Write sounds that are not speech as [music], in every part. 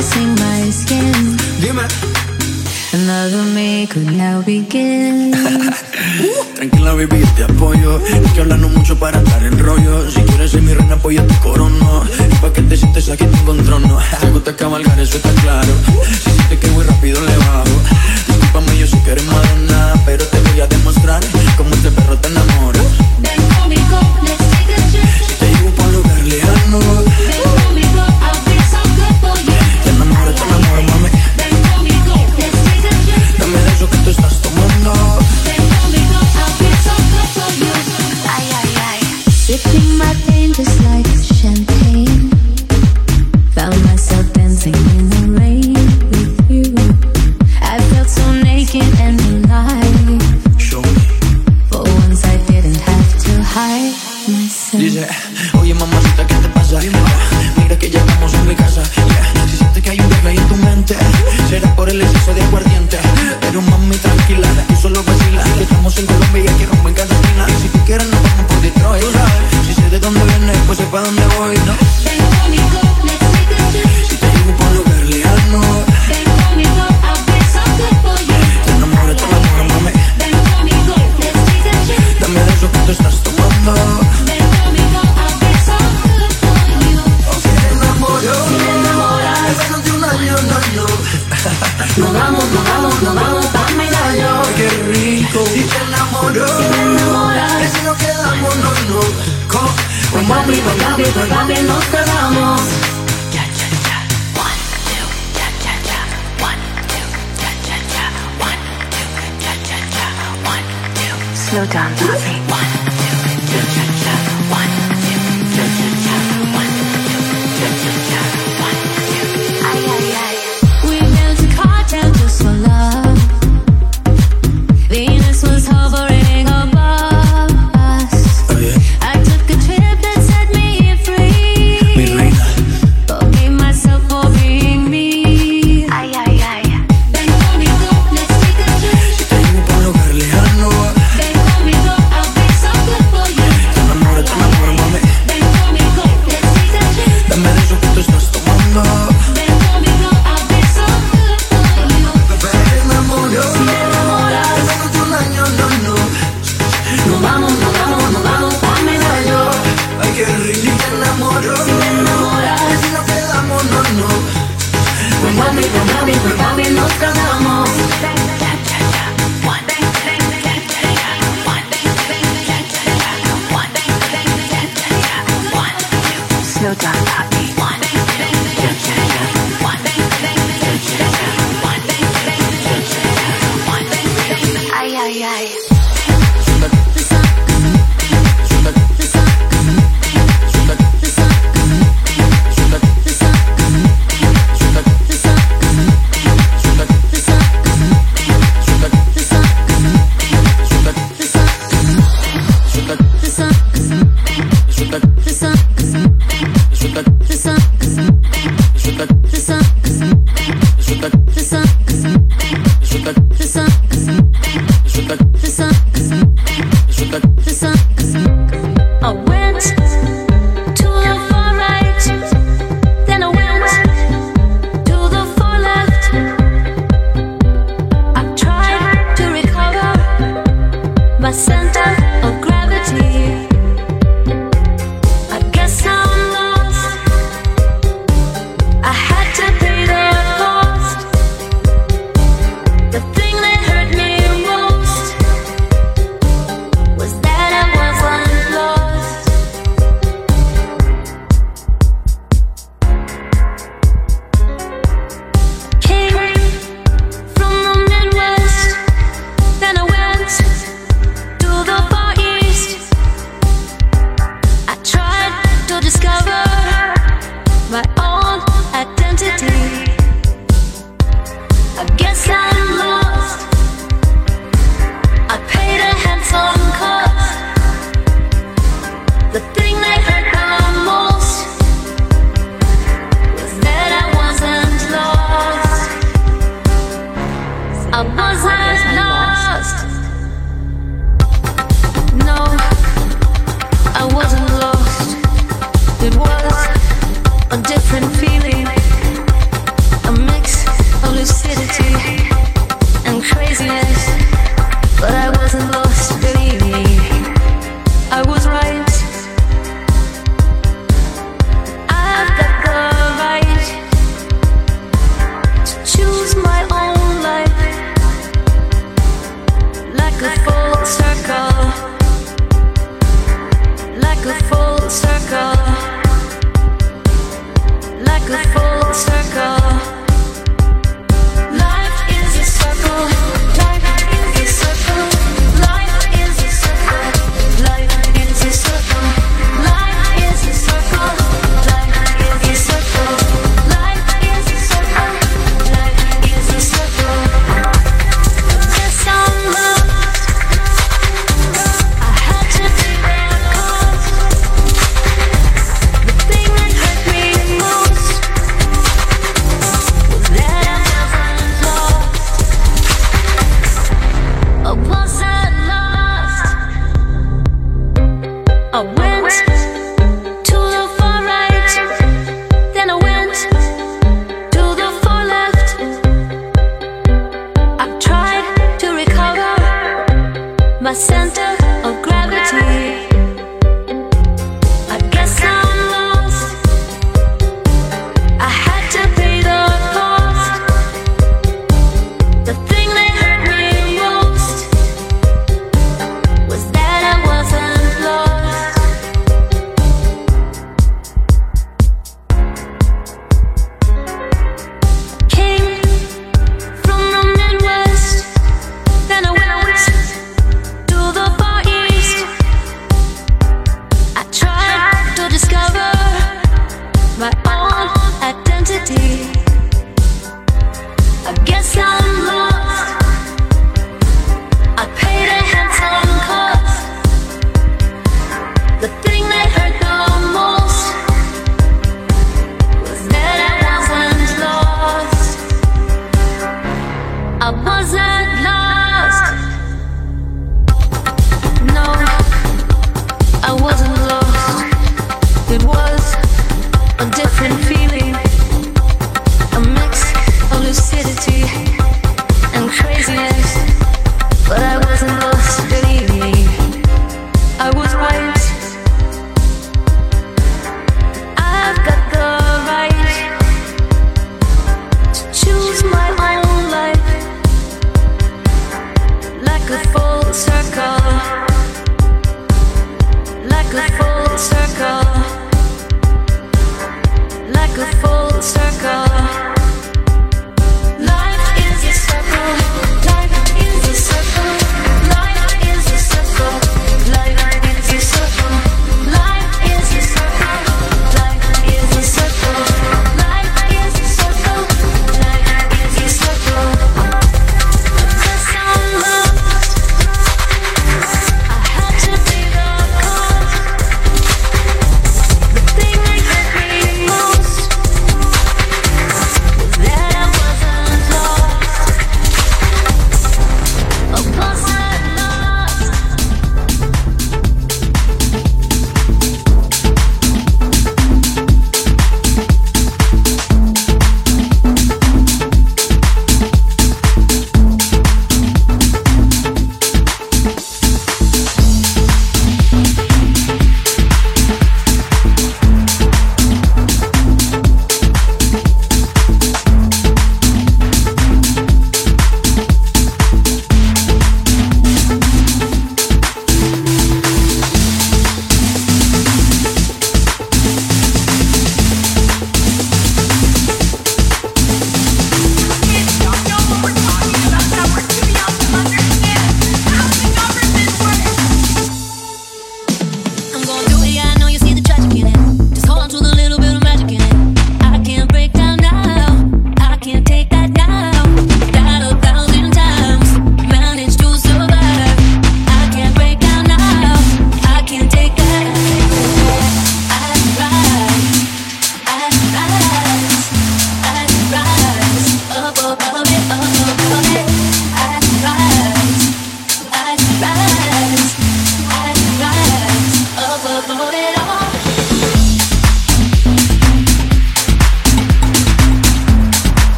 caressing my skin. Dime. Another me could now begin. [laughs] Tranquila, baby, te apoyo. Es que hablando mucho para andar en rollo. Si quieres ser mi reina, pues yo te corono. Y pa' que te sientes aquí [laughs] te encontrono. Te gusta cabalgar, eso está claro. Si sientes que voy rápido, le bajo. Disculpame, yo sé que eres madonna. Pero te voy a demostrar cómo este perro te enamora. Ven conmigo, let's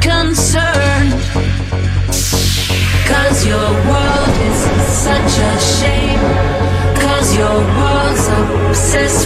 concerned. Cause your world is such a shame. Cause your world's obsessed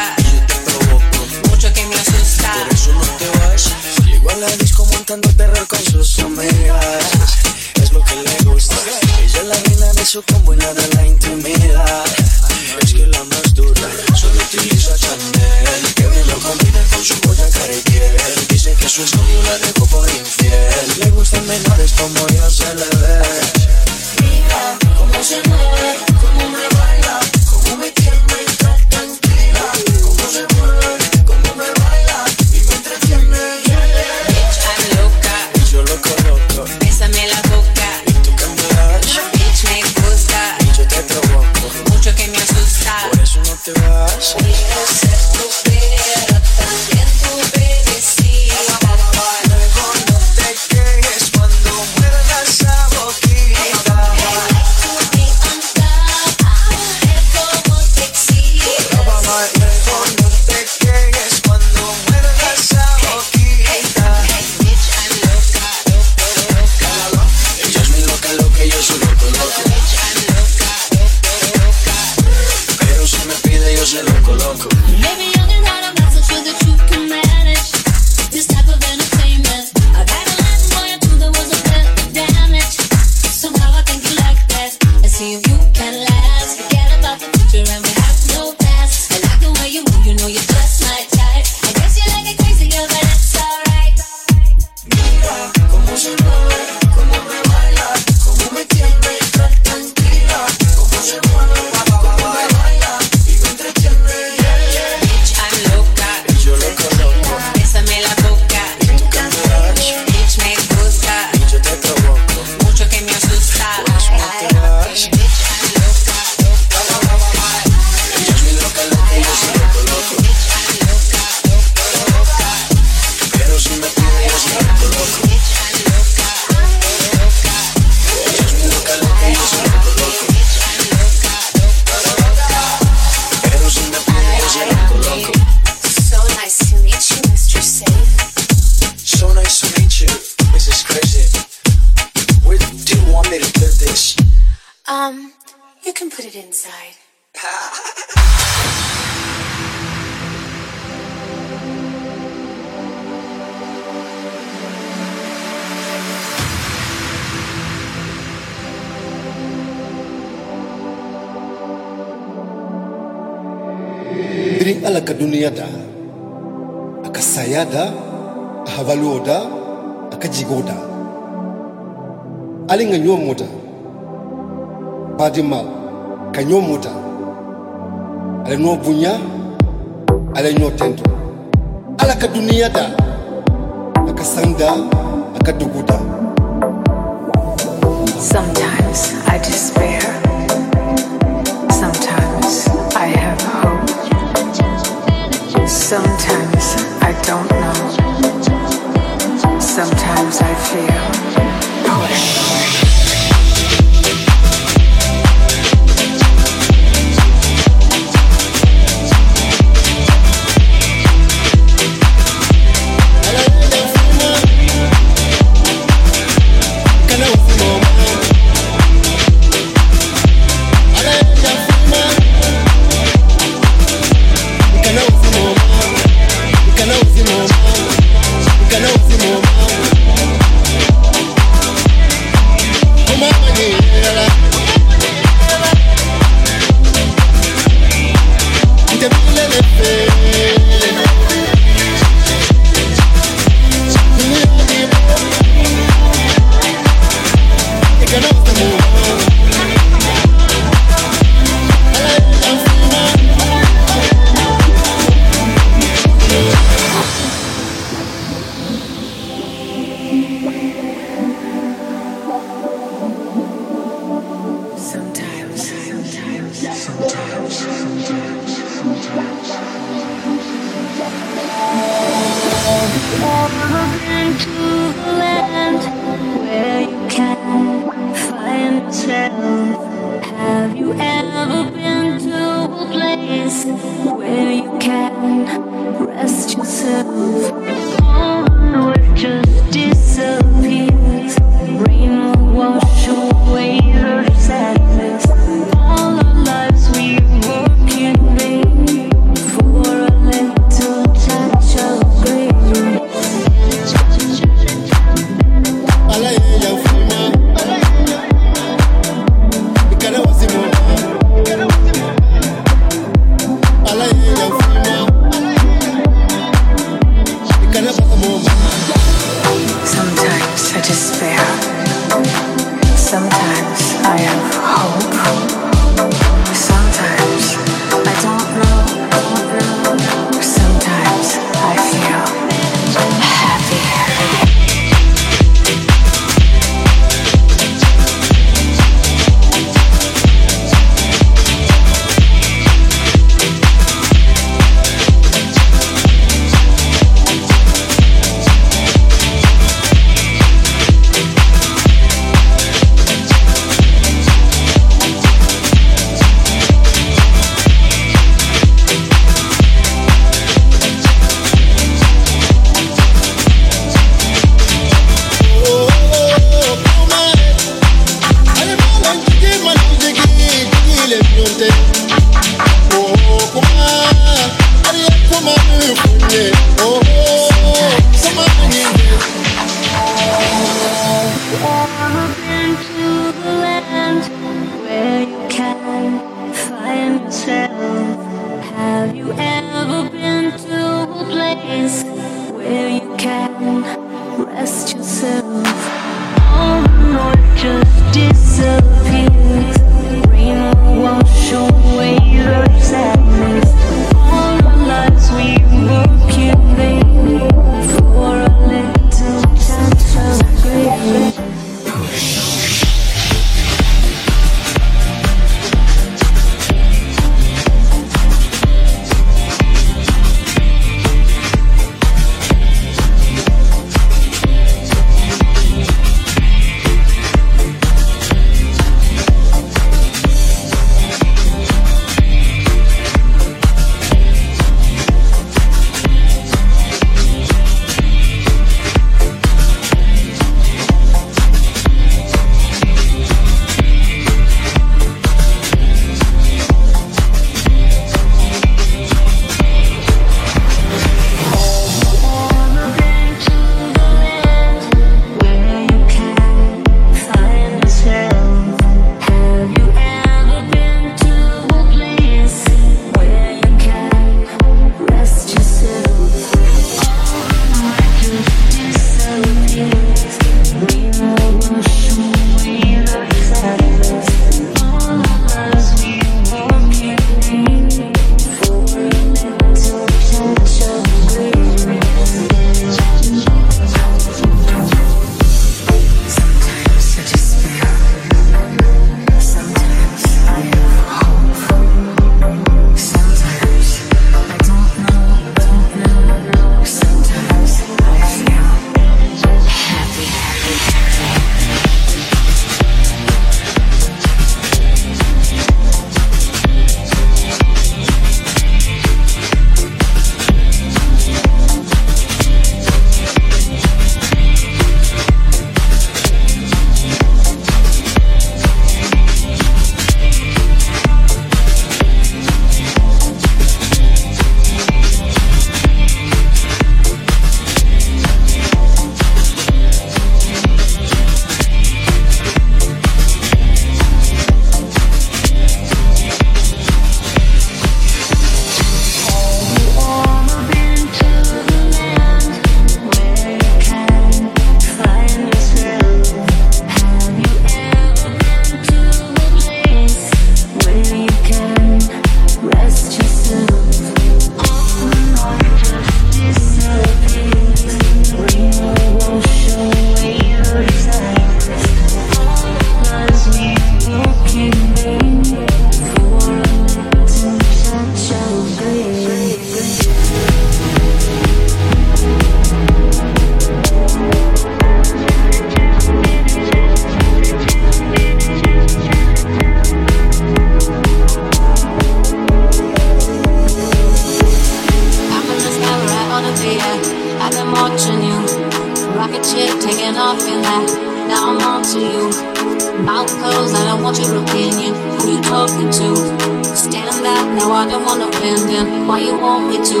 No, I don't wanna bend in. Why you want me to?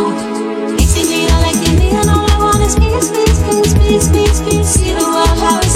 It's I like in me, and All I want is peace, peace, peace, peace, peace, peace. See the world how it's